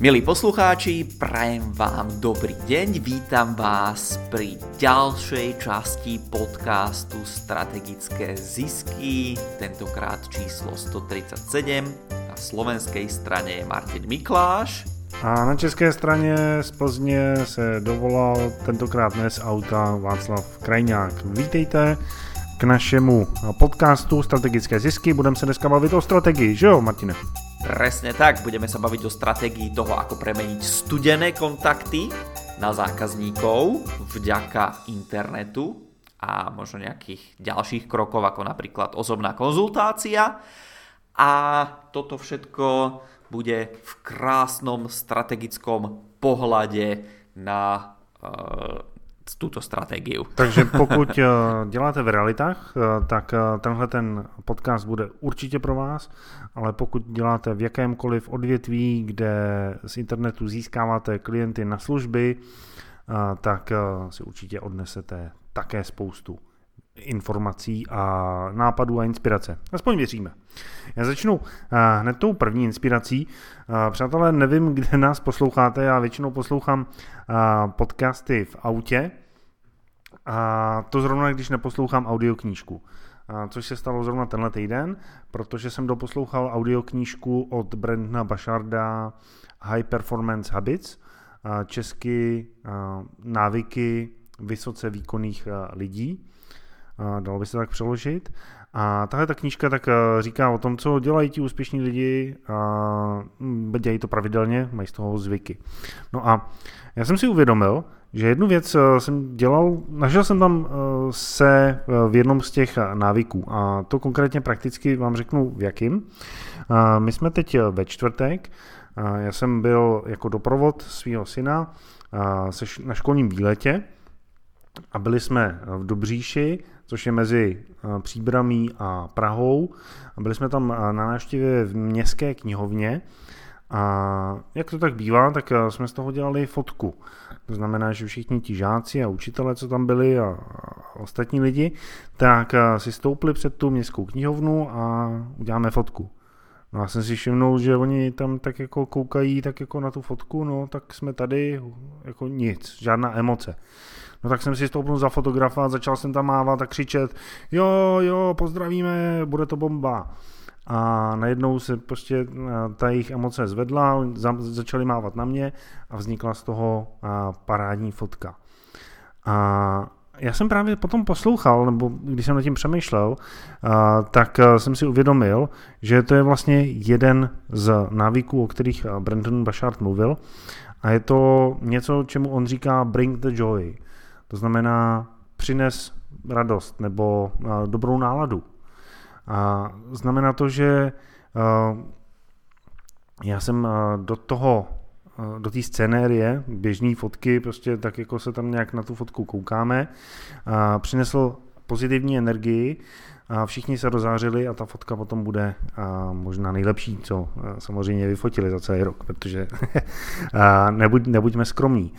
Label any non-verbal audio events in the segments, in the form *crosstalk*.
Milí poslucháči, prajem vám dobrý deň, vítam vás pri ďalšej časti podcastu Strategické zisky, tentokrát číslo 137. Na slovenskej strane je Martin Mikláš. A na české straně z Plzně se dovolal tentokrát dnes auta Václav Krajňák. Vítejte k našemu podcastu Strategické zisky. Budeme se dneska bavit o strategii, že jo, Martine? Presne tak, budeme sa baviť o stratégii toho, ako premeniť studené kontakty na zákazníkov vďaka internetu a možno nejakých ďalších krokov, ako napríklad osobná konzultácia. A toto všetko bude v krásnom strategickom pohľade na uh, tuto strategii. Takže *laughs* pokud eh, děláte v realitách, eh, tak eh, tenhle ten podcast bude určitě pro vás, ale pokud děláte v jakémkoliv odvětví, kde z internetu získáváte klienty na služby, tak si určitě odnesete také spoustu informací a nápadů a inspirace. Aspoň věříme. Já začnu hned tou první inspirací. Přátelé, nevím, kde nás posloucháte, já většinou poslouchám podcasty v autě a to zrovna, když neposlouchám audioknížku. Což se stalo zrovna tenhle týden, protože jsem doposlouchal audioknížku od Brendna Basharda High Performance Habits, česky návyky vysoce výkonných lidí dalo by se tak přeložit. A tahle ta knížka tak eh, říká o tom, co dělají ti úspěšní lidi a hm, dělají to pravidelně, mají z toho zvyky. No a já jsem si uvědomil, že jednu věc eh, jsem dělal, našel jsem tam eh, se v jednom z těch návyků a to konkrétně prakticky vám řeknu v jakým. My jsme teď ve čtvrtek, já jsem byl jako doprovod svého syna na školním výletě a byli jsme v Dobříši, což je mezi eh, Příbramí a Prahou. Byli jsme tam eh, na návštěvě v městské knihovně a jak to tak bývá, tak eh, jsme z toho dělali fotku. To znamená, že všichni ti žáci a učitelé, co tam byli a ostatní lidi, tak si stoupli před tu městskou knihovnu a uděláme fotku. No já jsem si všimnul, že oni tam tak jako koukají tak jako na tu fotku, no tak jsme tady jako nic, žádná emoce. No tak jsem si stoupnul za fotografa, začal jsem tam mávat a křičet, jo, jo, pozdravíme, bude to bomba. A najednou se prostě eh, ta jejich emoce zvedla, začali mávat na mě a vznikla z toho eh, parádní fotka. A já jsem právě potom poslouchal, nebo když jsem nad tím přemýšlel, eh, tak jsem si uvědomil, že to je vlastně jeden z návyků, o kterých Brandon Bashard mluvil. A je to něco, čemu on říká bring the joy. To znamená, přines radost nebo dobrou náladu. A znamená to, že já jsem do toho, do té scénérie, běžné fotky, prostě tak jako se tam nějak na tu fotku koukáme, přinesl pozitivní energii a všichni se rozářili a ta fotka potom bude a možná nejlepší, co samozřejmě vyfotili za celý rok, protože *laughs* nebuď, nebuďme skromní.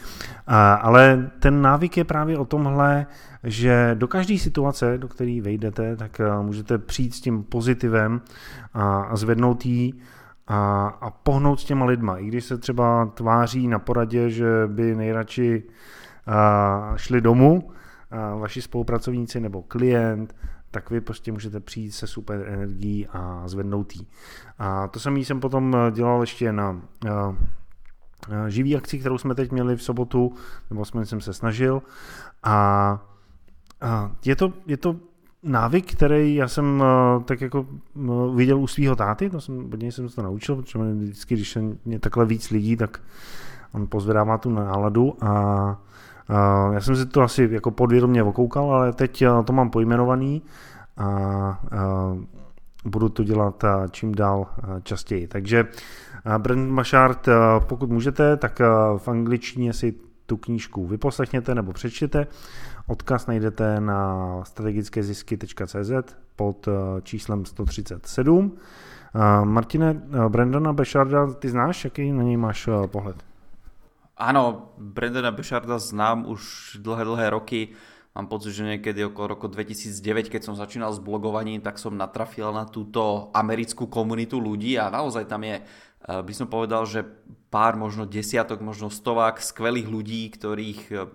A, ale ten návyk je právě o tomhle, že do každé situace, do které vejdete, tak můžete přijít s tím pozitivem a, a zvednout ji a, a pohnout s těma lidma. I když se třeba tváří na poradě, že by nejradši a, šli domů, a vaši spolupracovníci nebo klient, tak vy prostě můžete přijít se super energií a zvednout jí. A to samý jsem potom dělal ještě na eh, živý akci, kterou jsme teď měli v sobotu, nebo jsme jsem se snažil. A je to, je to návyk, který já jsem tak jako viděl u svého táty, to jsem, od něj jsem se to naučil, protože vždycky, když je takhle víc lidí, tak on pozvedává tu náladu a já jsem si to asi jako podvědomě okoukal, ale teď to mám pojmenovaný a budu to dělat čím dál častěji. Takže Brandon Mashard, pokud můžete, tak v angličtině si tu knížku vyposlechněte nebo přečtěte. Odkaz najdete na strategickézisky.cz pod číslem 137. Martine, Brandona Basharda, ty znáš, jaký na něj máš pohled? Áno, Brandona Boucharda znám už dlhé, dlhé roky Mám pocit, že niekedy okolo roku 2009, keď som začínal s blogovaním, tak som natrafil na túto americkú komunitu ľudí a naozaj tam je, eh, by som povedal, že pár, možno desiatok, možno stovák skvelých ľudí, ktorých eh,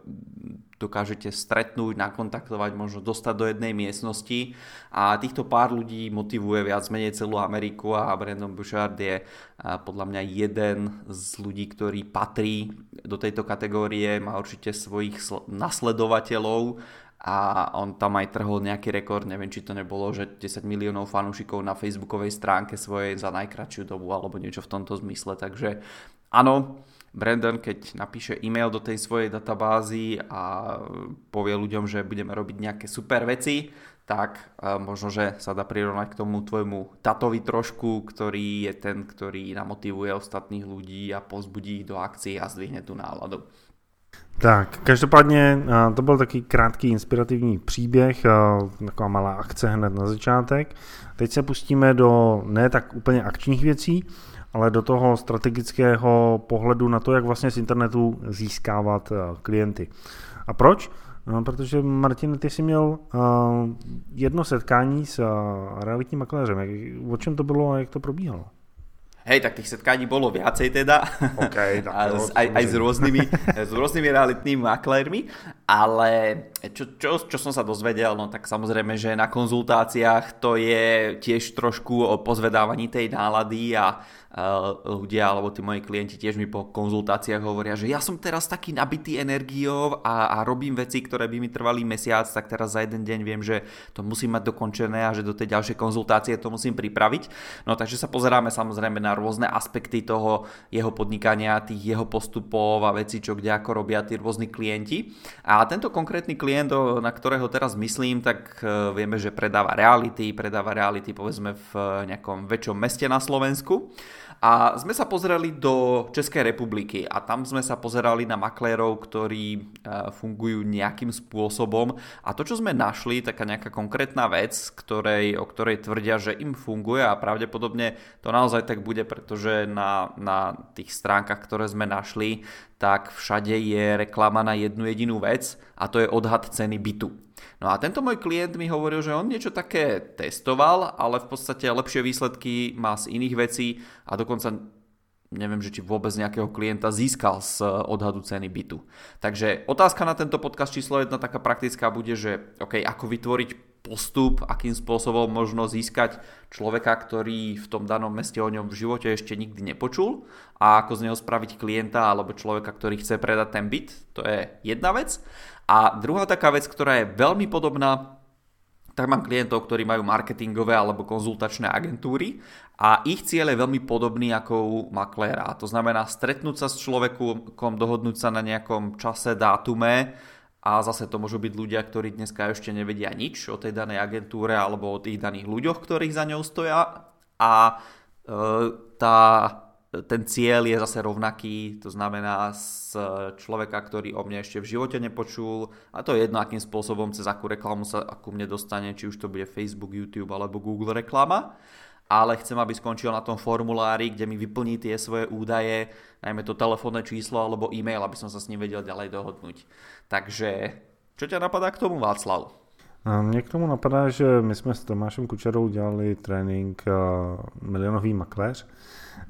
dokážete stretnúť, nakontaktovať, možno dostať do jednej miestnosti. A týchto pár ľudí motivuje viac menej celú Ameriku a Brandon Bouchard je podľa mňa jeden z ľudí, ktorý patrí do tejto kategórie, má určite svojich nasledovateľov a on tam aj trhol nejaký rekord, neviem či to nebolo, že 10 miliónov fanúšikov na facebookovej stránke svojej za najkračšiu dobu alebo niečo v tomto zmysle, takže áno, Brandon, keď napíše e-mail do tej svojej databázy a povie ľuďom, že budeme robiť nejaké super veci, tak e, možno, že sa dá prirovnať k tomu tvojmu tatovi trošku, ktorý je ten, ktorý namotivuje ostatných ľudí a pozbudí ich do akcie a zdvihne tu náladu. Tak, každopádně e, to byl taky krátký inspirativní příběh, e, taková malá akce hned na začátek. Teď se pustíme do ne tak úplně akčních věcí, ale do toho strategického pohledu na to, jak vlastně z internetu získávat eh, klienty. A proč? No, protože Martin, ty jsi měl uh, jedno setkání s uh, realitním makléřem. Jak, o čem to bylo a jak to probíhalo? Hej, tak tých setkání bolo viacej teda. Okay, *laughs* tak jo, aj, aj s rôznymi, s rôznymi realitnými maklérmi, ale čo, čo, čo som sa dozvedel, no tak samozrejme, že na konzultáciách to je tiež trošku o pozvedávaní tej nálady a ľudia alebo tí moji klienti tiež mi po konzultáciách hovoria, že ja som teraz taký nabitý energiou a, a robím veci, ktoré by mi trvali mesiac, tak teraz za jeden deň viem, že to musím mať dokončené a že do tej ďalšej konzultácie to musím pripraviť. No takže sa pozeráme samozrejme na rôzne aspekty toho jeho podnikania, tých jeho postupov a veci, čo kde ako robia tí rôzni klienti. A tento konkrétny klient, na ktorého teraz myslím, tak e, vieme, že predáva reality, predáva reality povedzme v nejakom väčšom meste na Slovensku. A sme sa pozerali do Českej republiky a tam sme sa pozerali na maklérov, ktorí e, fungujú nejakým spôsobom a to, čo sme našli, taká nejaká konkrétna vec, ktorej, o ktorej tvrdia, že im funguje a pravdepodobne to naozaj tak bude, pretože na, na tých stránkach, ktoré sme našli, tak všade je reklama na jednu jedinú vec a to je odhad ceny bytu. No a tento môj klient mi hovoril, že on niečo také testoval, ale v podstate lepšie výsledky má z iných vecí a dokonca neviem, že či vôbec nejakého klienta získal z odhadu ceny bytu. Takže otázka na tento podcast číslo 1 taká praktická bude, že OK, ako vytvoriť postup, akým spôsobom možno získať človeka, ktorý v tom danom meste o ňom v živote ešte nikdy nepočul a ako z neho spraviť klienta alebo človeka, ktorý chce predať ten byt, to je jedna vec. A druhá taká vec, ktorá je veľmi podobná, tak mám klientov, ktorí majú marketingové alebo konzultačné agentúry a ich cieľ je veľmi podobný ako u makléra. To znamená stretnúť sa s človekom, dohodnúť sa na nejakom čase, dátume a zase to môžu byť ľudia, ktorí dneska ešte nevedia nič o tej danej agentúre alebo o tých daných ľuďoch, ktorých za ňou stoja a e, tá ten cieľ je zase rovnaký, to znamená z človeka, ktorý o mne ešte v živote nepočul a to je jedno, akým spôsobom, cez akú reklamu sa ku mne dostane, či už to bude Facebook, YouTube alebo Google reklama, ale chcem, aby skončil na tom formulári, kde mi vyplní tie svoje údaje, najmä to telefónne číslo alebo e-mail, aby som sa s ním vedel ďalej dohodnúť. Takže, čo ťa napadá k tomu, Václav? Mně k tomu napadá, že my jsme s Tomášem Kučerou dělali trénink Milionový makléř,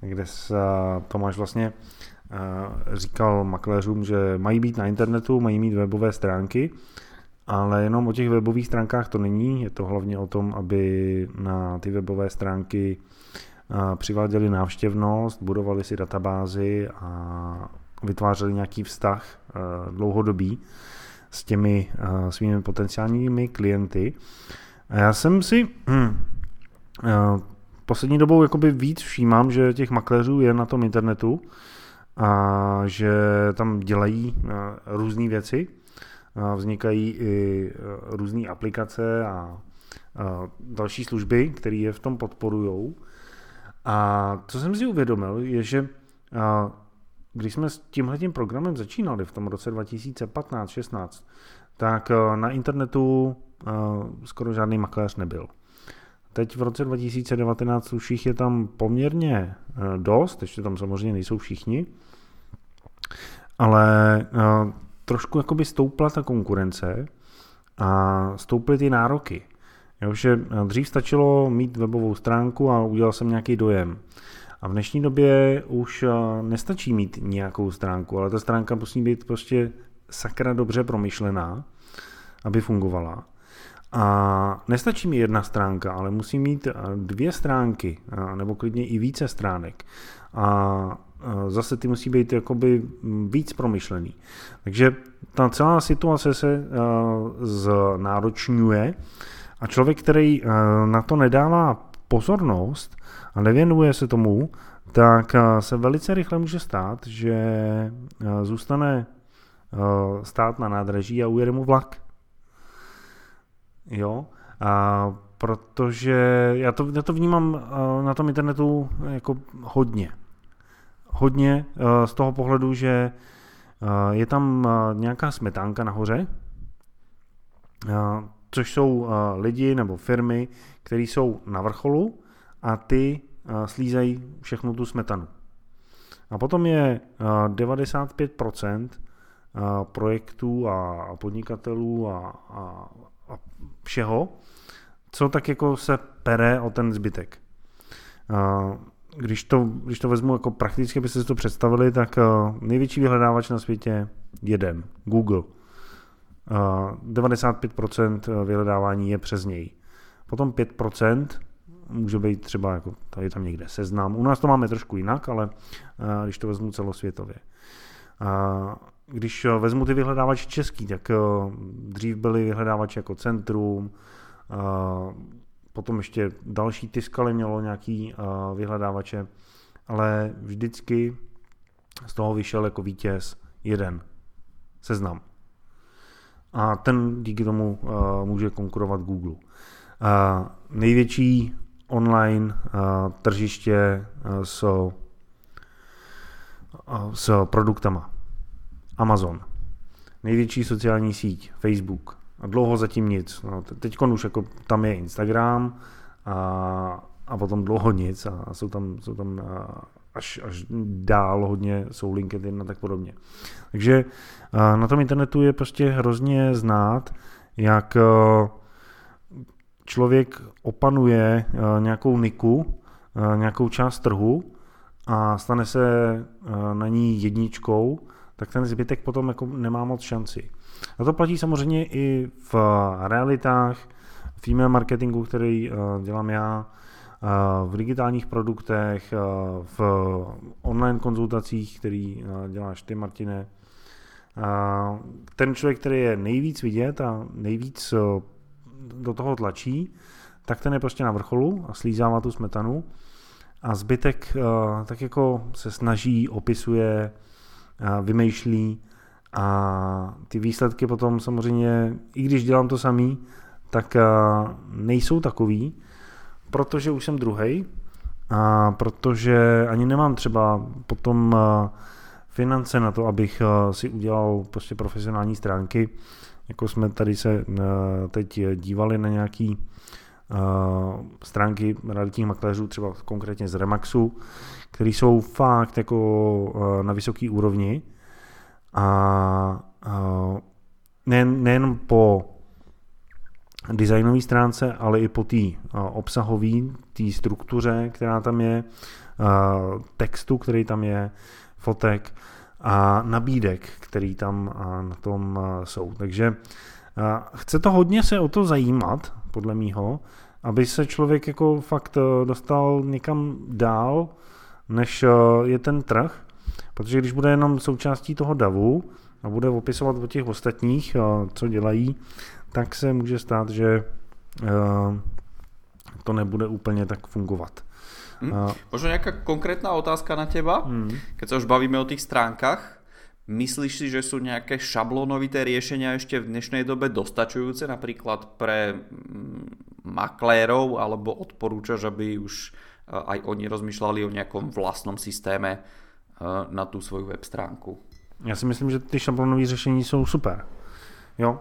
kde se Tomáš vlastně říkal makléřům, že mají být na internetu, mají mít webové stránky, ale jenom o těch webových stránkách to není, je to hlavně o tom, aby na ty webové stránky přiváděli návštěvnost, budovali si databázy a vytvářeli nějaký vztah dlouhodobý s těmi svými potenciálními klienty. A já jsem si hm, poslední dobou jakoby víc všímám, že těch makléřů je na tom internetu a že tam dělají různé věci. Vznikají i eh, různé aplikace a další služby, které je v tom podporují. A co jsem si uvědomil, je, že když jsme s tímhletím programem začínali v tom roce 2015-16, tak eh, na internetu skoro žádný makléř nebyl. Teď v roce 2019 už jich je tam poměrně eh, dost, ještě tam samozřejmě nejsou všichni, ale eh, trošku jakoby stoupla ta konkurence a stouply ty nároky. Jo, že dřív stačilo mít webovou stránku a udělal jsem nějaký dojem. A v dnešní době už nestačí mít nějakou stránku, ale ta stránka musí být prostě sakra dobře promyšlená, aby fungovala. A nestačí mi jedna stránka, ale musí mít dvě stránky, nebo klidně i více stránek. A zase ty musí být jakoby víc promyšlený. Takže ta celá situace se znáročňuje a člověk, který na to nedává pozornost a nevěnuje se tomu, tak se velice rychle může stát, že zůstane stát na nádraží a ujede mu vlak. Jo, a protože já to, já to vnímám na tom internetu jako hodně. Hodně z toho pohledu, že je tam nějaká smetánka nahoře, což jsou lidi nebo firmy, které jsou na vrcholu a ty slízají všechnu tu smetanu. A potom je 95% projektů a podnikatelů a, a, a všeho, co tak jako se pere o ten zbytek. Když to, když to vezmu jako prakticky, abyste si to představili, tak největší vyhledávač na světě jeden, Google. 95% vyhledávání je přes něj. Potom 5% může být třeba jako tady tam někde seznam. U nás to máme trošku jinak, ale když to vezmu celosvětově. Když vezmu ty vyhledávače český, tak dřív byly vyhledávače jako Centrum, potom ještě další Tiskaly mělo nějaký vyhledávače, ale vždycky z toho vyšel jako vítěz jeden seznam. A ten díky tomu může konkurovat Google. Největší online tržiště jsou s produktama. Amazon. Největší sociální síť, Facebook. A dlouho zatím nic. No, teď už jako tam je Instagram a, a potom dlouho nic a jsou tam, jsou tam až, až dál hodně jsou LinkedIn a tak podobně. Takže na tom internetu je prostě hrozně znát, jak člověk opanuje nějakou niku, nějakou část trhu a stane se na ní jedničkou tak ten zbytek potom jako nemá moc šanci. A to platí samozřejmě i v realitách, v e-mail marketingu, který dělám já, v digitálních produktech, uh, v online konzultacích, který děláš ty, Martine. Ten člověk, který je nejvíc vidět a nejvíc do toho tlačí, tak ten je prostě na vrcholu a slízává tu smetanu. A zbytek tak jako se snaží, opisuje, vymýšlí a ty výsledky potom samozřejmě, i když dělám to samý, tak nejsou takový, protože už jsem druhý a protože ani nemám třeba potom finance na to, abych si udělal prostě profesionální stránky, jako jsme tady se teď dívali na nějaký stránky realitních makléřů, třeba konkrétně z Remaxu, které jsou fakt jako na vysoké úrovni a ne, nejen po designové stránce, ale i po té obsahové, té struktuře, která tam je, textu, který tam je, fotek a nabídek, který tam na tom jsou. Takže chce to hodně se o to zajímat, podle mýho, aby se člověk jako fakt dostal někam dál, než je ten trh, protože když bude jenom součástí toho davu a bude opisovat o těch ostatních, co dělají, tak se může stát, že to nebude úplně tak fungovat. Hmm. Možno nějaká konkrétna otázka na teba, hmm. keď se už bavíme o těch stránkách. Myslíš si, že jsou nějaké šablonovité riešenia ešte v dnešnej dobe dostačujúce napríklad pre mm, maklérov, alebo odporúčaš, aby už aj oni rozmýšľali o nejakom vlastnom systéme na tu svoju web stránku? Já si myslím, že ty šablonové řešení jsou super. Jo,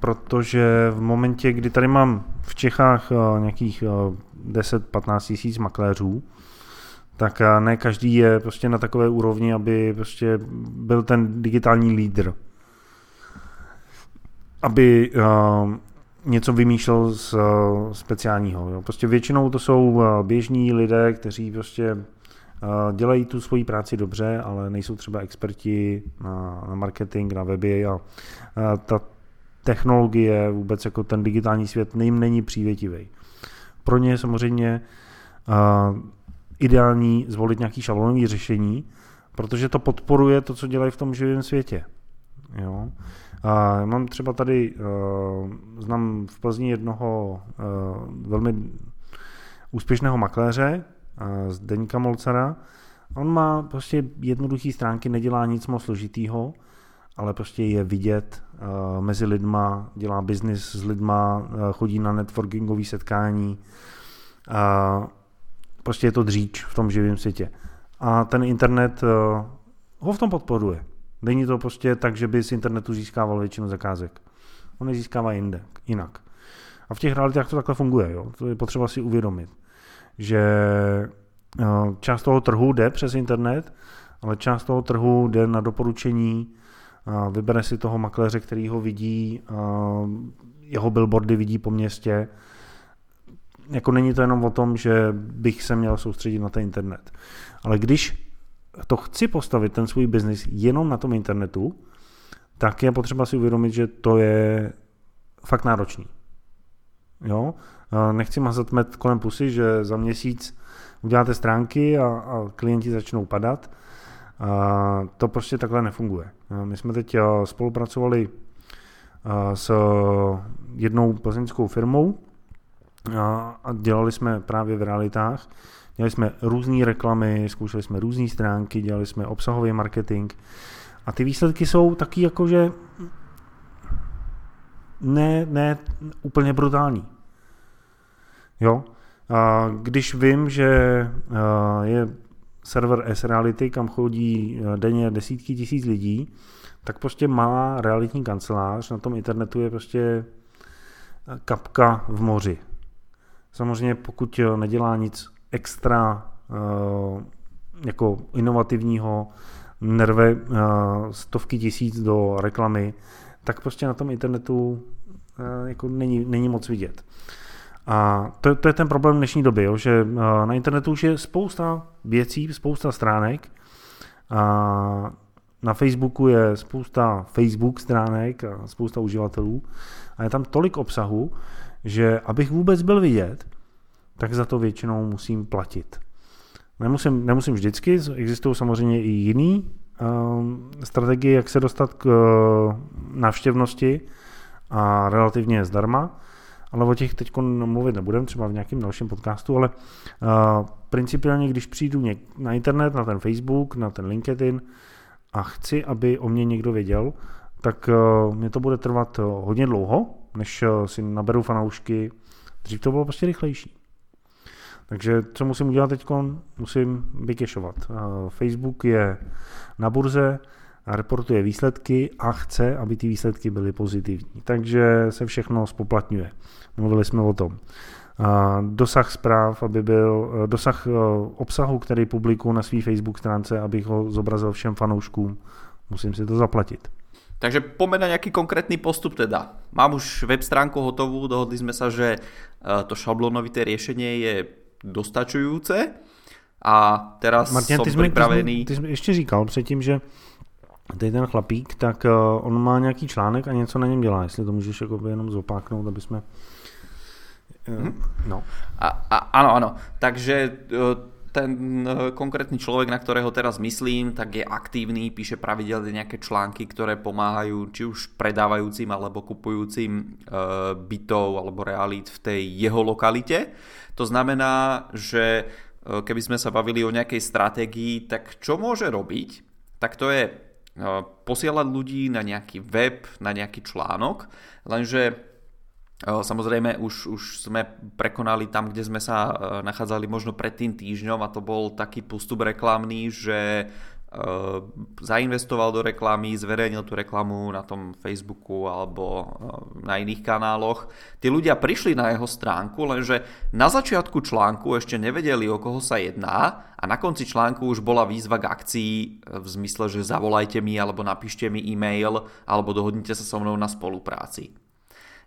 protože v momentě, kdy tady mám v Čechách nějakých 10-15 tisíc makléřů, tak ne každý je prostě na takové úrovni, aby prostě byl ten digitální lídr. aby něco vymýšlel z speciálního. Jo. Prostě většinou to jsou běžní lidé, kteří prostě dělají tu svoji práci dobře, ale nejsou třeba experti na, na marketing, na weby a uh, ta technologie, vůbec jako ten digitální svět jim není přívětivý. Pro ně je samozřejmě uh, ideální zvolit nějaký šablonový řešení, protože to podporuje to, co dělají v tom živém světě. Jo? A mám třeba tady, uh, znám v Plzni jednoho uh, velmi úspěšného makléře, Zdeňka Molcara. On má prostě jednoduché stránky, nedělá nic moc složitýho, ale prostě je vidět uh, mezi lidma, dělá biznis s lidma, uh, chodí na networkingové setkání. Uh, prostě je to dříč v tom živém světě. A ten internet ho v tom podporuje. Není to prostě tak, že by z internetu získával většinu zakázek. On je získává jinde, jinak. A v těch realitách to takhle funguje. Jo? To je potřeba si uvědomit, že část toho trhu jde přes internet, ale část toho trhu jde na doporučení, vybere si toho makléře, který ho vidí, jeho billboardy vidí po městě. Jako není to jenom o tom, že bych se měl soustředit na ten internet. Ale když to chci postavit, ten svůj biznis, jenom na tom internetu, tak je potřeba si uvědomit, že to je fakt náročný. Jo? Nechci mazat met kolem pusy, že za měsíc uděláte stránky a, a klienti začnou padat. A to prostě takhle nefunguje. My jsme teď spolupracovali s jednou plzeňskou firmou a dělali jsme právě v realitách Dělali jsme různé reklamy, zkoušeli jsme různé stránky, dělali jsme obsahový marketing a ty výsledky jsou taky jakože ne, ne úplně brutální. Jo? A když vím, že je server S-Reality, kam chodí denně desítky tisíc lidí, tak prostě malá realitní kancelář na tom internetu je prostě kapka v moři. Samozřejmě pokud nedělá nic extra uh, jako inovativního, nerve uh, stovky tisíc do reklamy, tak prostě na tom internetu jako není, není moc vidět. A to, to je ten problém dnešní doby, jo, že uh, na internetu už je spousta věcí, spousta stránek. A na Facebooku je spousta Facebook stránek a spousta uživatelů a je tam tolik obsahu, že abych vůbec byl vidět, tak za to většinou musím platit. Nemusím, nemusím vždycky, existují samozřejmě i jiný um, strategie, jak se dostat k uh, návštěvnosti a relativně zdarma, ale o těch teď mluvit nebudem, třeba v nějakém dalším podcastu, ale uh, principiálně, když přijdu něk- na internet, na ten Facebook, na ten LinkedIn a chci, aby o mě někdo věděl, tak uh, mě to bude trvat uh, hodně dlouho, než uh, si naberu fanoušky. Dřív to bylo prostě rychlejší. Takže co musím udělat teď? Musím vykešovat. Facebook je na burze, reportuje výsledky a chce, aby ty výsledky byly pozitivní. Takže se všechno spoplatňuje. Mluvili jsme o tom. Dosah zpráv, aby byl, dosah e, obsahu, který publikuju na své Facebook stránce, abych ho zobrazil všem fanouškům, musím si to zaplatit. Takže poďme na nejaký konkrétny postup teda. Mám už web stránku hotovú, dohodli sme sa, že e, to šablonovité riešenie je dostačujúce a teraz Martin, som ty pripravený. Ty jsi, ty jsi ještě říkal předtím, že tady ten chlapík, tak uh, on má nějaký článek a něco na něm dělá, jestli to můžeš jako jenom zopáknout, aby jsme... Uh, hmm. No. A, a, ano, ano. Takže uh, ten konkrétny človek, na ktorého teraz myslím, tak je aktívny, píše pravidelne nejaké články, ktoré pomáhajú či už predávajúcim alebo kupujúcim bytov alebo realít v tej jeho lokalite. To znamená, že keby sme sa bavili o nejakej stratégii, tak čo môže robiť? Tak to je posielať ľudí na nejaký web, na nejaký článok, lenže e, Samozrejme, už, už sme prekonali tam, kde sme sa nachádzali možno pred tým týždňom a to bol taký postup reklamný, že zainvestoval do reklamy, zverejnil tú reklamu na tom Facebooku alebo na iných kanáloch. Tí ľudia prišli na jeho stránku, lenže na začiatku článku ešte nevedeli, o koho sa jedná a na konci článku už bola výzva k akcii v zmysle, že zavolajte mi alebo napíšte mi e-mail alebo dohodnite sa so mnou na spolupráci.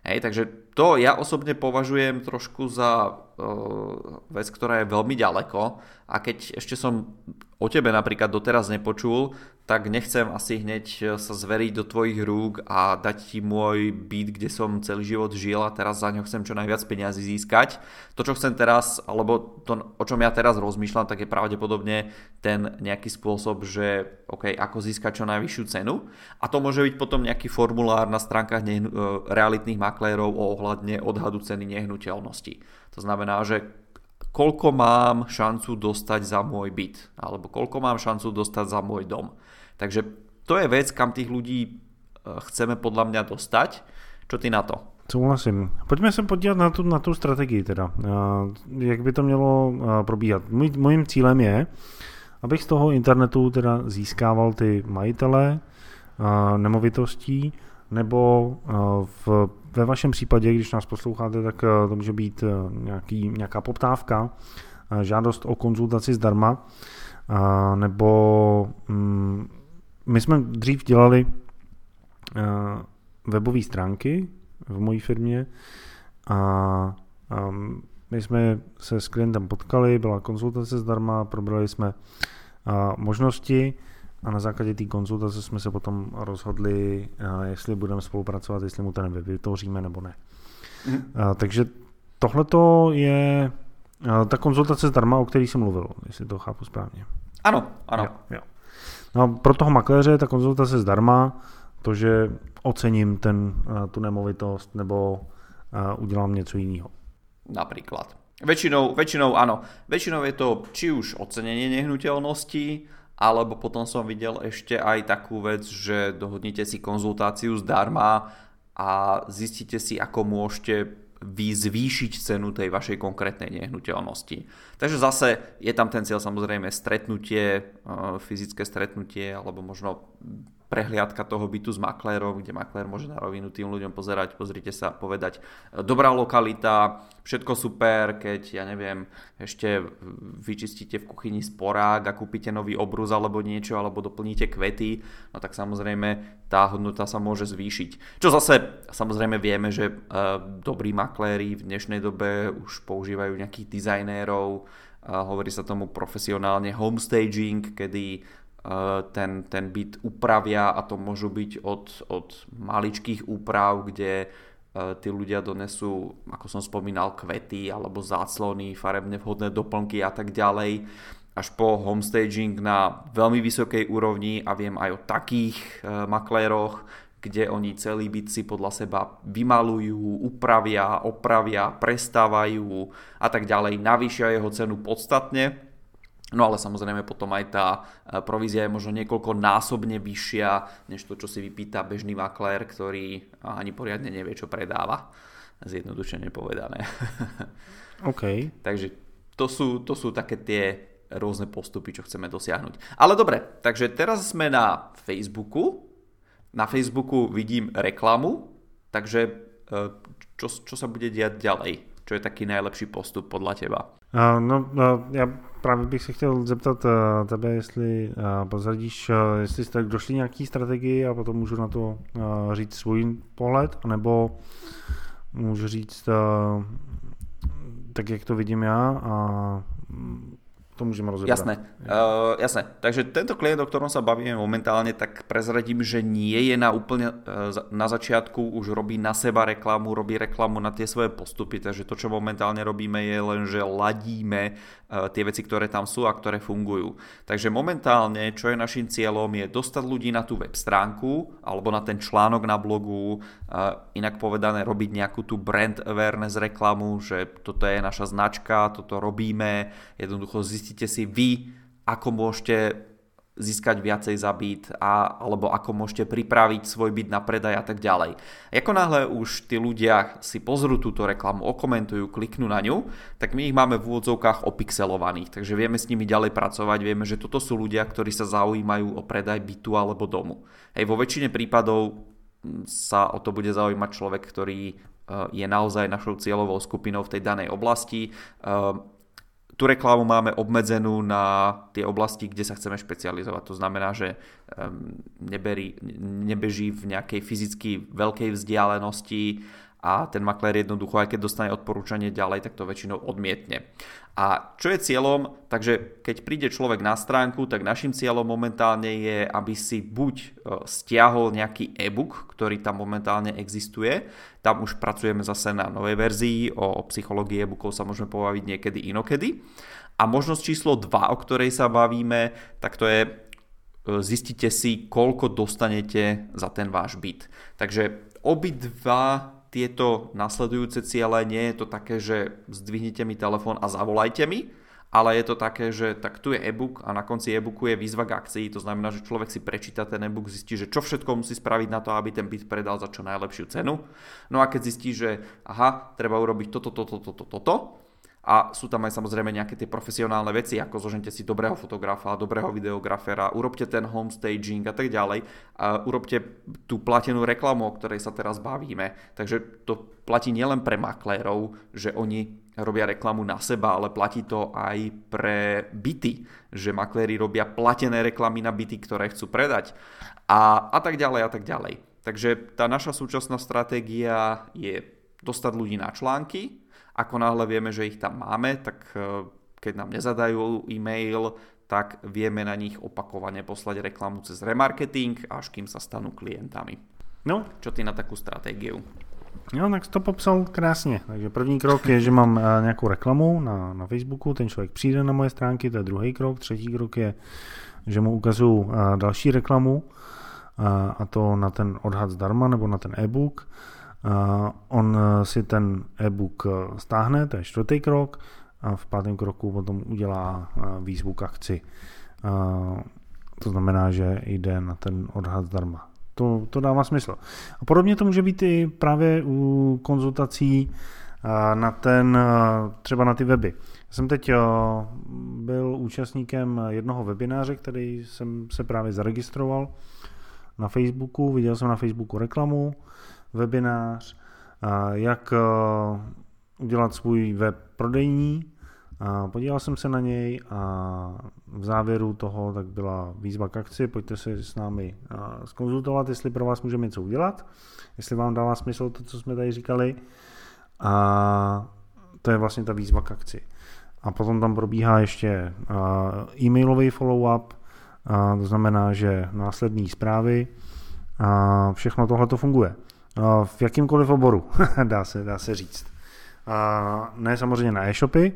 Hej, takže to ja osobne považujem trošku za uh, vec, ktorá je veľmi ďaleko a keď ešte som o tebe napríklad doteraz nepočul, tak nechcem asi hneď e, sa zveriť do tvojich rúk a dať ti môj byt, kde som celý život žil a teraz za ňo chcem čo najviac peniazy získať. To, čo chcem teraz, alebo to, o čom ja teraz rozmýšľam, tak je pravdepodobne ten nejaký spôsob, že OK, ako získať čo najvyššiu cenu. A to môže byť potom nejaký formulár na stránkach nehnu, e, realitných maklérov o ohľadne odhadu ceny nehnuteľnosti. To znamená, že koľko mám šancu dostať za môj byt, alebo koľko mám šancu dostať za môj dom. Takže to je vec, kam tých ľudí e, chceme podľa mňa dostať. Čo ty na to? Souhlasím. Pojďme se podívat na tu, na tu strategii teda. Jak by to mělo probíhat. Můj, mojím cílem je, abych z toho internetu teda získával ty majitele nemovitostí, nebo v ve vašem případě, když nás posloucháte, tak eh, to může být eh, nějaký, nějaká poptávka, eh, žádost o konzultaci zdarma, nebo mm, my jsme dřív dělali webové stránky v mojí firmě a my jsme se s klientem potkali, byla konzultace zdarma, probrali jsme možnosti, a na základě té konzultace jsme se potom rozhodli, eh, jestli budeme spolupracovat, jestli mu ten web vytvoříme nebo ne. Mm. Takže tohle je eh, ta konzultace zdarma, o který jsem mluvil, jestli to chápu správně. Ano, ano. Jo, jo. No, pro toho makléře ta konzultace zdarma, to, že ocením ten, tu nemovitost nebo udělám něco jiného. Například. Väčšinou, väčšinou áno. Väčšinou je to či už ocenenie nehnuteľnosti, alebo potom som videl ešte aj takú vec, že dohodnite si konzultáciu zdarma a zistíte si, ako môžete vy zvýšiť cenu tej vašej konkrétnej nehnuteľnosti. Takže zase je tam ten cieľ samozrejme stretnutie, eh, fyzické stretnutie alebo možno prehliadka toho bytu s maklérom, kde maklér môže na rovinu tým ľuďom pozerať, pozrite sa, povedať, dobrá lokalita, všetko super, keď, ja neviem, ešte vyčistíte v kuchyni sporák a kúpite nový obruz alebo niečo, alebo doplníte kvety, no tak samozrejme tá hodnota sa môže zvýšiť. Čo zase, samozrejme vieme, že uh, dobrí makléri v dnešnej dobe už používajú nejakých dizajnérov, hovorí sa tomu profesionálne homestaging, kedy ten, ten byt upravia a to môžu byť od, od maličkých úprav, kde eh, tí ľudia donesú, ako som spomínal, kvety alebo záclony, farebne vhodné doplnky a tak ďalej. Až po homestaging na veľmi vysokej úrovni a viem aj o takých eh, makléroch, kde oni celý byt si podľa seba vymalujú, upravia, opravia, prestávajú a tak ďalej, navýšia jeho cenu podstatne No ale samozrejme potom aj tá e, provízia je možno niekoľko násobne vyššia, než to, čo si vypýta bežný maklér, ktorý ani poriadne nevie, čo predáva. Zjednodušene povedané. *laughs* OK. takže to sú, to sú také tie rôzne postupy, čo chceme dosiahnuť. Ale dobre, takže teraz sme na Facebooku. Na Facebooku vidím reklamu, takže e, čo, čo sa bude diať ďalej? Čo je taký najlepší postup podľa teba? Uh, no, no, já právě bych se chtěl zeptat uh, tebe, jestli uh, pozradíš, jestli jste došli nějaký strategii a potom můžu na to říct svůj pohled, anebo můžu říct tak, jak to vidím já a to môžeme rozobrať. Jasné, uh, jasné. Takže tento klient, o ktorom sa bavíme momentálne, tak prezradím, že nie je na úplne uh, na začiatku, už robí na seba reklamu, robí reklamu na tie svoje postupy, takže to, čo momentálne robíme, je len, že ladíme tie veci, ktoré tam sú a ktoré fungujú. Takže momentálne, čo je našim cieľom, je dostať ľudí na tú web stránku alebo na ten článok na blogu, uh, inak povedané robiť nejakú tú brand awareness reklamu, že toto je naša značka, toto robíme, jednoducho zistíte si vy, ako môžete získať viacej za byt a, alebo ako môžete pripraviť svoj byt na predaj a tak ďalej. Ako náhle už tí ľudia si pozrú túto reklamu, okomentujú, kliknú na ňu, tak my ich máme v úvodzovkách opixelovaných, takže vieme s nimi ďalej pracovať, vieme, že toto sú ľudia, ktorí sa zaujímajú o predaj bytu alebo domu. Hej, vo väčšine prípadov hm, sa o to bude zaujímať človek, ktorý eh, je naozaj našou cieľovou skupinou v tej danej oblasti eh, tu reklamu máme obmedzenú na tie oblasti, kde sa chceme špecializovať. To znamená, že neberí, nebeží v nejakej fyzicky veľkej vzdialenosti a ten maklér jednoducho, aj keď dostane odporúčanie ďalej, tak to väčšinou odmietne. A čo je cieľom? Takže keď príde človek na stránku, tak našim cieľom momentálne je, aby si buď e, stiahol nejaký e-book, ktorý tam momentálne existuje, tam už pracujeme zase na novej verzii, o, psychológii e-bookov sa môžeme pobaviť niekedy inokedy. A možnosť číslo 2, o ktorej sa bavíme, tak to je e, zistite si, koľko dostanete za ten váš byt. Takže obidva tieto nasledujúce ciele nie je to také, že zdvihnite mi telefón a zavolajte mi, ale je to také, že tak tu je e-book a na konci e-booku je výzva k akcii, to znamená, že človek si prečíta ten e-book, zistí, že čo všetko musí spraviť na to, aby ten byt predal za čo najlepšiu cenu. No a keď zistí, že aha, treba urobiť toto, toto, toto, toto, toto, a sú tam aj samozrejme nejaké tie profesionálne veci, ako zožente si dobrého fotografa, dobrého videografera, urobte ten home staging a tak ďalej. A urobte tú platenú reklamu, o ktorej sa teraz bavíme. Takže to platí nielen pre maklérov, že oni robia reklamu na seba, ale platí to aj pre byty, že makléri robia platené reklamy na byty, ktoré chcú predať a, a tak ďalej a tak ďalej. Takže tá naša súčasná stratégia je dostať ľudí na články, ako náhle vieme, že ich tam máme, tak e, keď nám nezadajú e-mail, tak vieme na nich opakovane poslať reklamu cez remarketing, až kým sa stanú klientami. No. Čo ty na takú stratégiu? Jo, tak to popsal krásně. Takže první krok je, že mám e, nějakou reklamu na, na Facebooku, ten člověk přijde na moje stránky, to je druhý krok. Třetí krok je, že mu ukazuju e, další reklamu, a to na ten odhad zdarma nebo na ten e-book. On eh, si ten e-book eh, stáhne, to je čtvrtý krok, a v pátém kroku potom udělá eh, výzvu k akci. To znamená, že jde na ten odhad zdarma. To, to dává smysl. A podobně to může být i právě u konzultací na ten, třeba na ty weby. Já jsem teď byl účastníkem jednoho webináře, který jsem se právě zaregistroval na Facebooku, viděl jsem na Facebooku reklamu, webinář, jak eh, udělat svůj web prodejní. Podíval jsem se na něj a v závěru toho tak byla výzva k akci, pojďte se s námi skonzultovat, jestli pro vás můžeme něco udělat, jestli vám dává smysl to, co jsme tady říkali. A to je vlastně ta výzva k akci. A potom tam probíhá ještě e-mailový follow-up, to znamená, že následní zprávy a všechno tohle to funguje v jakýmkoliv oboru, *laughs* dá, se, dá se říct. A ne samozřejmě na e-shopy,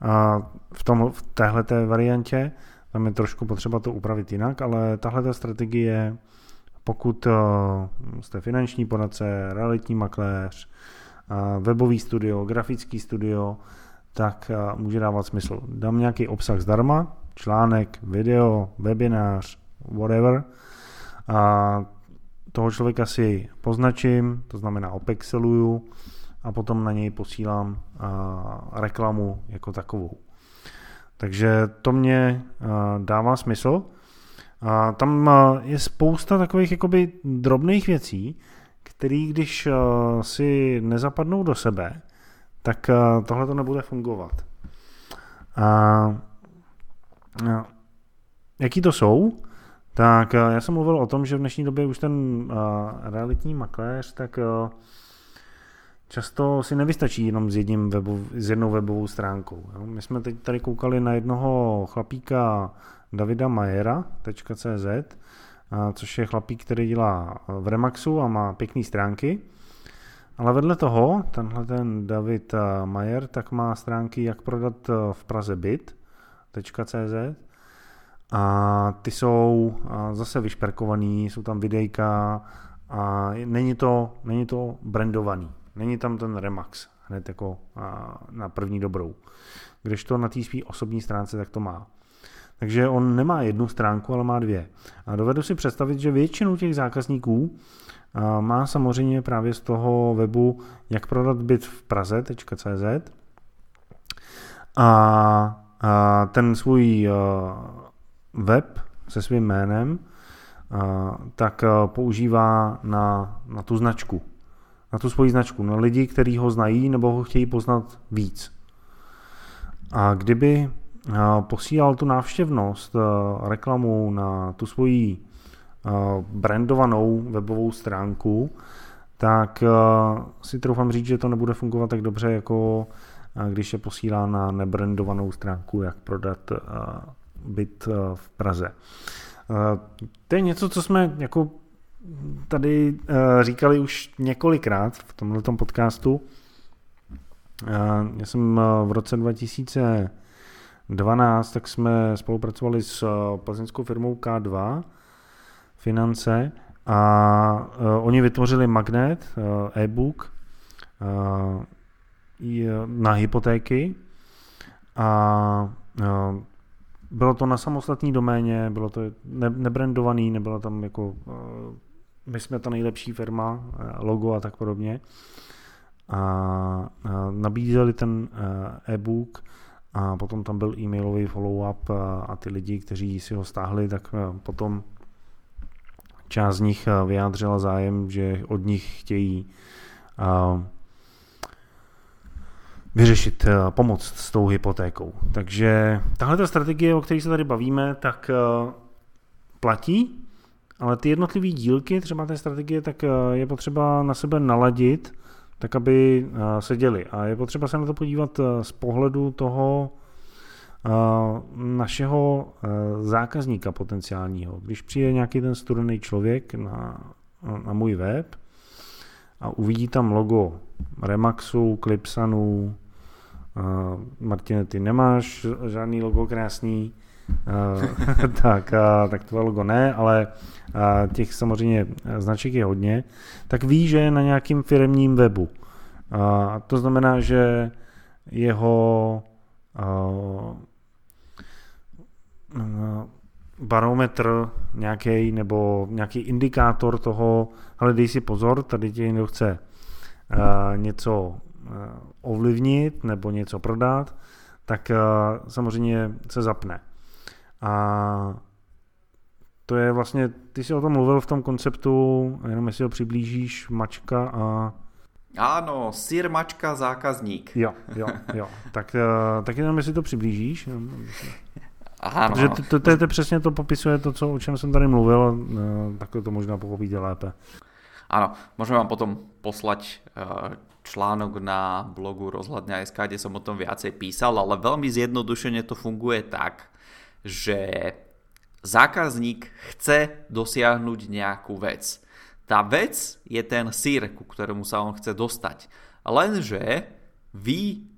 a v, tom, v téhle variantě, tam je trošku potřeba to upravit jinak, ale tahle ta strategie, pokud uh, jste finanční poradce, realitní makléř, uh, webový studio, grafický studio, tak uh, může dávat smysl. Dám nějaký obsah zdarma, článek, video, webinář, whatever, a toho člověka si poznačím, to znamená opexeluju a potom na něj posílám reklamu jako takovou. Takže to mě dává smysl. A tam je spousta takových jakoby drobných věcí, které když si nezapadnou do sebe, tak tohle to nebude fungovat. A jaký to jsou? Tak eh, já jsem mluvil o tom, že v dnešní době už ten uh, realitní makléř tak uh, často si nevystačí jenom s, jedním webov, s jednou webovou stránkou. Jo. My jsme teď tady koukali na jednoho chlapíka Davida Majera.cz, uh, což je chlapík, který dělá v Remaxu a má pěkné stránky. Ale vedle toho, tenhle ten David Majer, tak má stránky, jak prodat v Praze byt.cz, a ty jsou zase vyšperkovaný, jsou tam videjka a není to, není to brandovaný. Není tam ten Remax hned jako na první dobrou. Když to na té svý osobní stránce, tak to má. Takže on nemá jednu stránku, ale má dvě. A dovedu si představit, že většinu těch zákazníků má samozřejmě právě z toho webu jak prodat byt v Praze.cz a, a ten svůj web se svým jménem tak používá na, na tu značku. Na tu svoji značku. Na lidi, kteří ho znají nebo ho chtějí poznat víc. A kdyby posílal tu návštěvnost, reklamu na tu svoji brandovanou webovou stránku, tak si troufám říct, že to nebude fungovat tak dobře, jako když je posílá na nebrandovanou stránku, jak prodat byt v Praze. To je něco, co jsme jako tady říkali už několikrát v tomto podcastu. Já jsem v roce 2012, tak jsme spolupracovali s plzeňskou firmou K2 Finance a oni vytvořili magnet, e-book na hypotéky a bylo to na samostatní doméně, bylo to nebrandovaný, nebylo tam jako my jsme ta nejlepší firma, logo a tak podobně. A nabízeli ten e-book a potom tam byl e-mailový follow-up a ty lidi, kteří si ho stáhli, tak potom část z nich vyjádřila zájem, že od nich chtějí vyřešit, eh, pomoct s tou hypotékou. Takže tahle ta strategie, o které se tady bavíme, tak eh, platí, ale ty jednotlivé dílky třeba té strategie, tak eh, je potřeba na sebe naladit, tak aby se děli. A je potřeba se na to podívat z pohledu toho našeho zákazníka potenciálního. Když přijde nějaký ten studený člověk na, na můj web a uvidí tam logo Remaxu, Clipsanu, Martine, ty nemáš žádný logo krásný, *laughs* tak, uh, tak to logo ne, ale těch samozřejmě značek je hodně, tak ví, že je na nějakým firmním webu. Uh, to znamená, že jeho barometr nějaký nebo nějaký indikátor toho, ale dej si pozor, tady tě někdo chce uh, něco Eh, ovlivnit nebo něco prodat, tak eh, samozřejmě se zapne. A to je vlastně, ty jsi o tom mluvil v tom konceptu, jenom jestli ho přiblížíš, mačka a... Ano, sír, mačka, zákazník. Jo, jo, jo. Tak, tak jenom jestli to přiblížíš. *laughs* Aha, Protože to, to, to, to přesně to popisuje to, co, o čem jsem tady mluvil, tak to možná pochopíte lépe. Ano, můžeme vám potom poslať článok na blogu rozhľadňa.sk, kde som o tom viacej písal, ale veľmi zjednodušene to funguje tak, že zákazník chce dosiahnuť nejakú vec. Tá vec je ten sír, ku ktorému sa on chce dostať. Lenže vy Eh,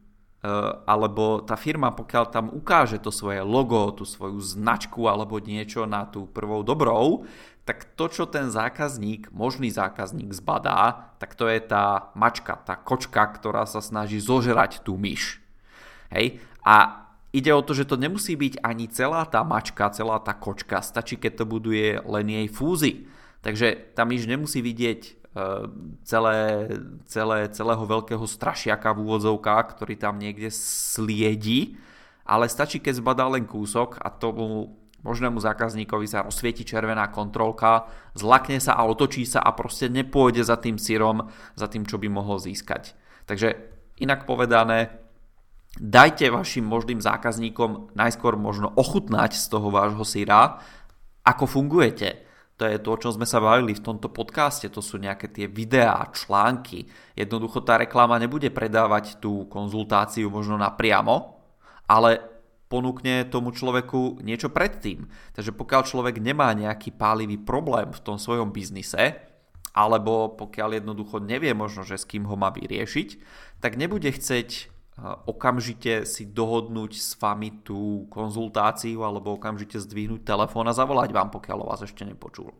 alebo tá firma, pokiaľ tam ukáže to svoje logo, tú svoju značku alebo niečo na tú prvou dobrou, tak to, čo ten zákazník, možný zákazník zbadá, tak to je tá mačka, tá kočka, ktorá sa snaží zožrať tú myš. Hej? A ide o to, že to nemusí byť ani celá tá mačka, celá tá kočka, stačí, keď to buduje len jej fúzy. Takže tá myš nemusí vidieť Eh, celé, celé, celého veľkého strašiaka v úvodzovkách, ktorý tam niekde sliedi, ale stačí, keď zbadá len kúsok a tomu možnému zákazníkovi sa rozsvieti červená kontrolka, zlakne sa a otočí sa a proste nepôjde za tým syrom, za tým, čo by mohol získať. Takže inak povedané, dajte vašim možným zákazníkom najskôr možno ochutnať z toho vášho syra, ako fungujete to je to, o čom sme sa bavili v tomto podcaste, to sú nejaké tie videá, články. Jednoducho tá reklama nebude predávať tú konzultáciu možno napriamo, ale ponúkne tomu človeku niečo predtým. Takže pokiaľ človek nemá nejaký pálivý problém v tom svojom biznise, alebo pokiaľ jednoducho nevie možno, že s kým ho má vyriešiť, tak nebude chceť okamžite si dohodnúť s vami tú konzultáciu alebo okamžite zdvihnúť telefón a zavolať vám, pokiaľ o vás ešte nepočul.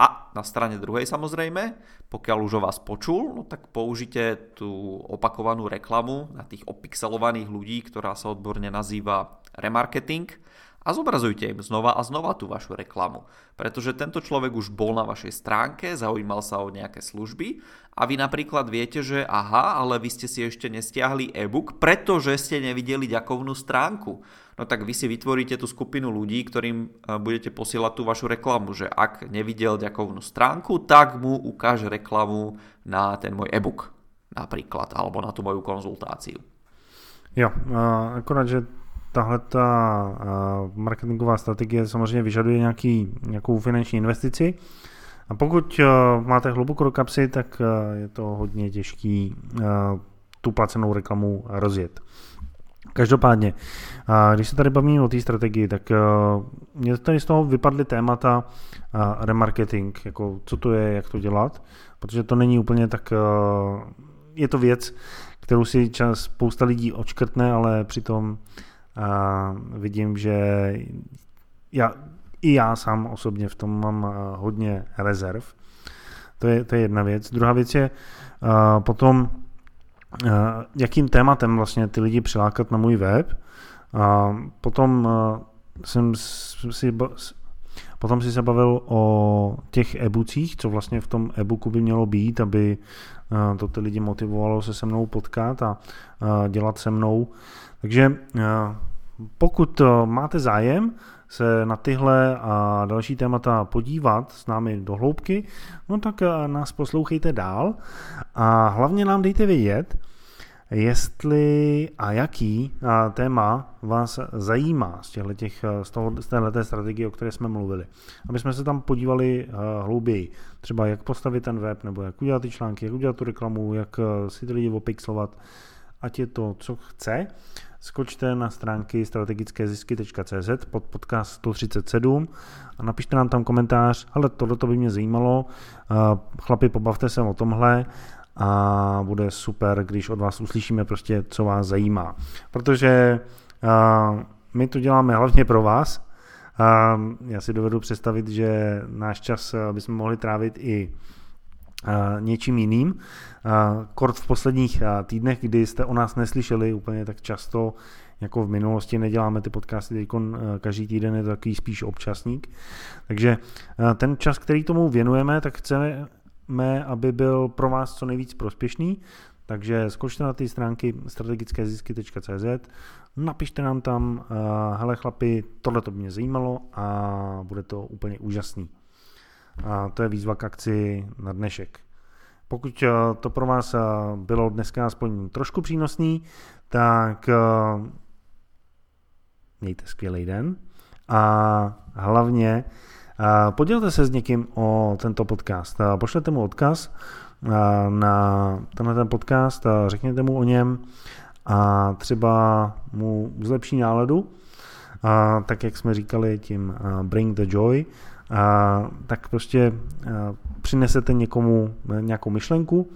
A na strane druhej samozrejme, pokiaľ už o vás počul, no tak použite tú opakovanú reklamu na tých opixelovaných ľudí, ktorá sa odborne nazýva remarketing a zobrazujte im znova a znova tú vašu reklamu. Pretože tento človek už bol na vašej stránke, zaujímal sa o nejaké služby a vy napríklad viete, že aha, ale vy ste si ešte nestiahli e-book, pretože ste nevideli ďakovnú stránku. No tak vy si vytvoríte tú skupinu ľudí, ktorým e, budete posielať tú vašu reklamu, že ak nevidel ďakovnú stránku, tak mu ukáže reklamu na ten môj e-book napríklad, alebo na tú moju konzultáciu. Jo, akorát, že tahle ta marketingová strategie samozřejmě vyžaduje nějaký, nějakou finanční investici. A pokud máte hluboko do kapsy, tak je to hodně těžký tu placenou reklamu rozjet. Každopádně, když se tady bavíme o té strategii, tak mě tady z toho vypadly témata remarketing, jako co to je, jak to dělat, protože to není úplně tak, je to věc, kterou si čas spousta lidí očkrtne, ale přitom a vidím, že já, i já sám osobně v tom mám hodně rezerv. To je, to je jedna věc. Druhá věc je a potom, a jakým tématem vlastně ty lidi přilákat na můj web. Potom jsem si Potom si se bavil o těch e-bookích, co vlastně v tom e-booku by mělo být, aby to ty lidi motivovalo se se mnou potkat a dělat se mnou. Takže pokud máte zájem se na tyhle a další témata podívat s námi do hloubky, no tak nás poslouchejte dál a hlavně nám dejte vědět, jestli a jaký téma vás zajímá z, těch, z, toho, z téhleté strategie, o které jsme mluvili. Aby jsme se tam podívali hlouběji. Třeba jak postavit ten web, nebo jak udělat ty články, jak udělat tu reklamu, jak si ty lidi opixlovat, ať je to, co chce. Skočte na stránky strategickézisky.cz pod podcast 137 a napište nám tam komentář, ale tohle by mě zajímalo, chlapi, pobavte se o tomhle a bude super, když od vás uslyšíme prostě, co vás zajímá. Protože my to děláme hlavně pro vás. Já si dovedu představit, že náš čas bychom mohli trávit i něčím jiným. Kort v posledních týdnech, kdy jste o nás neslyšeli úplně tak často, jako v minulosti neděláme ty podcasty teď každý týden, je to takový spíš občasník. Takže ten čas, který tomu věnujeme, tak chceme chceme, aby byl pro vás co nejvíc prospěšný, takže skočte na ty stránky strategickézisky.cz, napište nám tam, uh, hele chlapi, tohle to by mě zajímalo a bude to úplně úžasný. A to je výzva k akci na dnešek. Pokud uh, to pro vás uh, bylo dneska aspoň trošku přínosný, tak mějte skvělý den a hlavně Podělte se s někým o tento podcast. Pošlete mu odkaz na tenhle ten podcast, řekněte mu o něm a třeba mu zlepší náladu, tak jak jsme říkali tím bring the joy, tak prostě přinesete někomu nějakou myšlenku,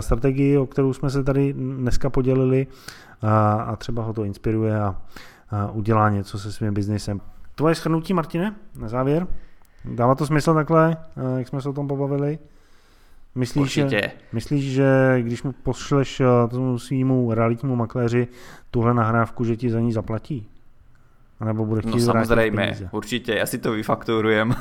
strategii, o kterou jsme se tady dneska podělili a třeba ho to inspiruje a udělá něco se svým biznesem. Tvoje schrnutí, Martine, na závěr? Dává to smysl takhle, eh, jak jsme se o tom pobavili? Myslíš, že, myslíš, že když mu pošleš eh, tomu svýmu realitnímu makléři tuhle nahrávku, že ti za ní zaplatí? Nebo bude chtít No samozřejmě, určitě, já si to vyfakturujem.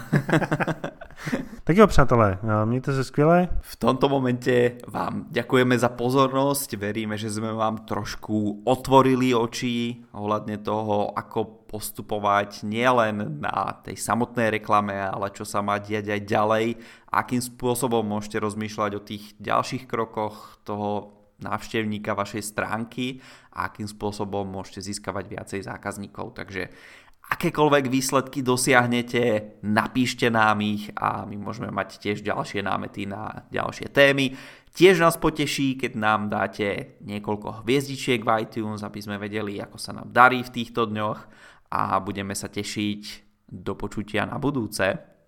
*laughs* tak jo, přátelé, eh, mějte se skvěle. V tomto momente vám děkujeme za pozornost, veríme, že jsme vám trošku otvorili oči ohľadne toho, ako postupovať nielen na tej samotnej reklame, ale čo sa má diať aj ďalej, akým spôsobom môžete rozmýšľať o tých ďalších krokoch toho návštevníka vašej stránky a akým spôsobom môžete získavať viacej zákazníkov. Takže akékoľvek výsledky dosiahnete, napíšte nám ich a my môžeme mať tiež ďalšie námety na ďalšie témy. Tiež nás poteší, keď nám dáte niekoľko hviezdičiek v iTunes, aby sme vedeli, ako sa nám darí v týchto dňoch a budeme sa tešiť do počutia na budúce.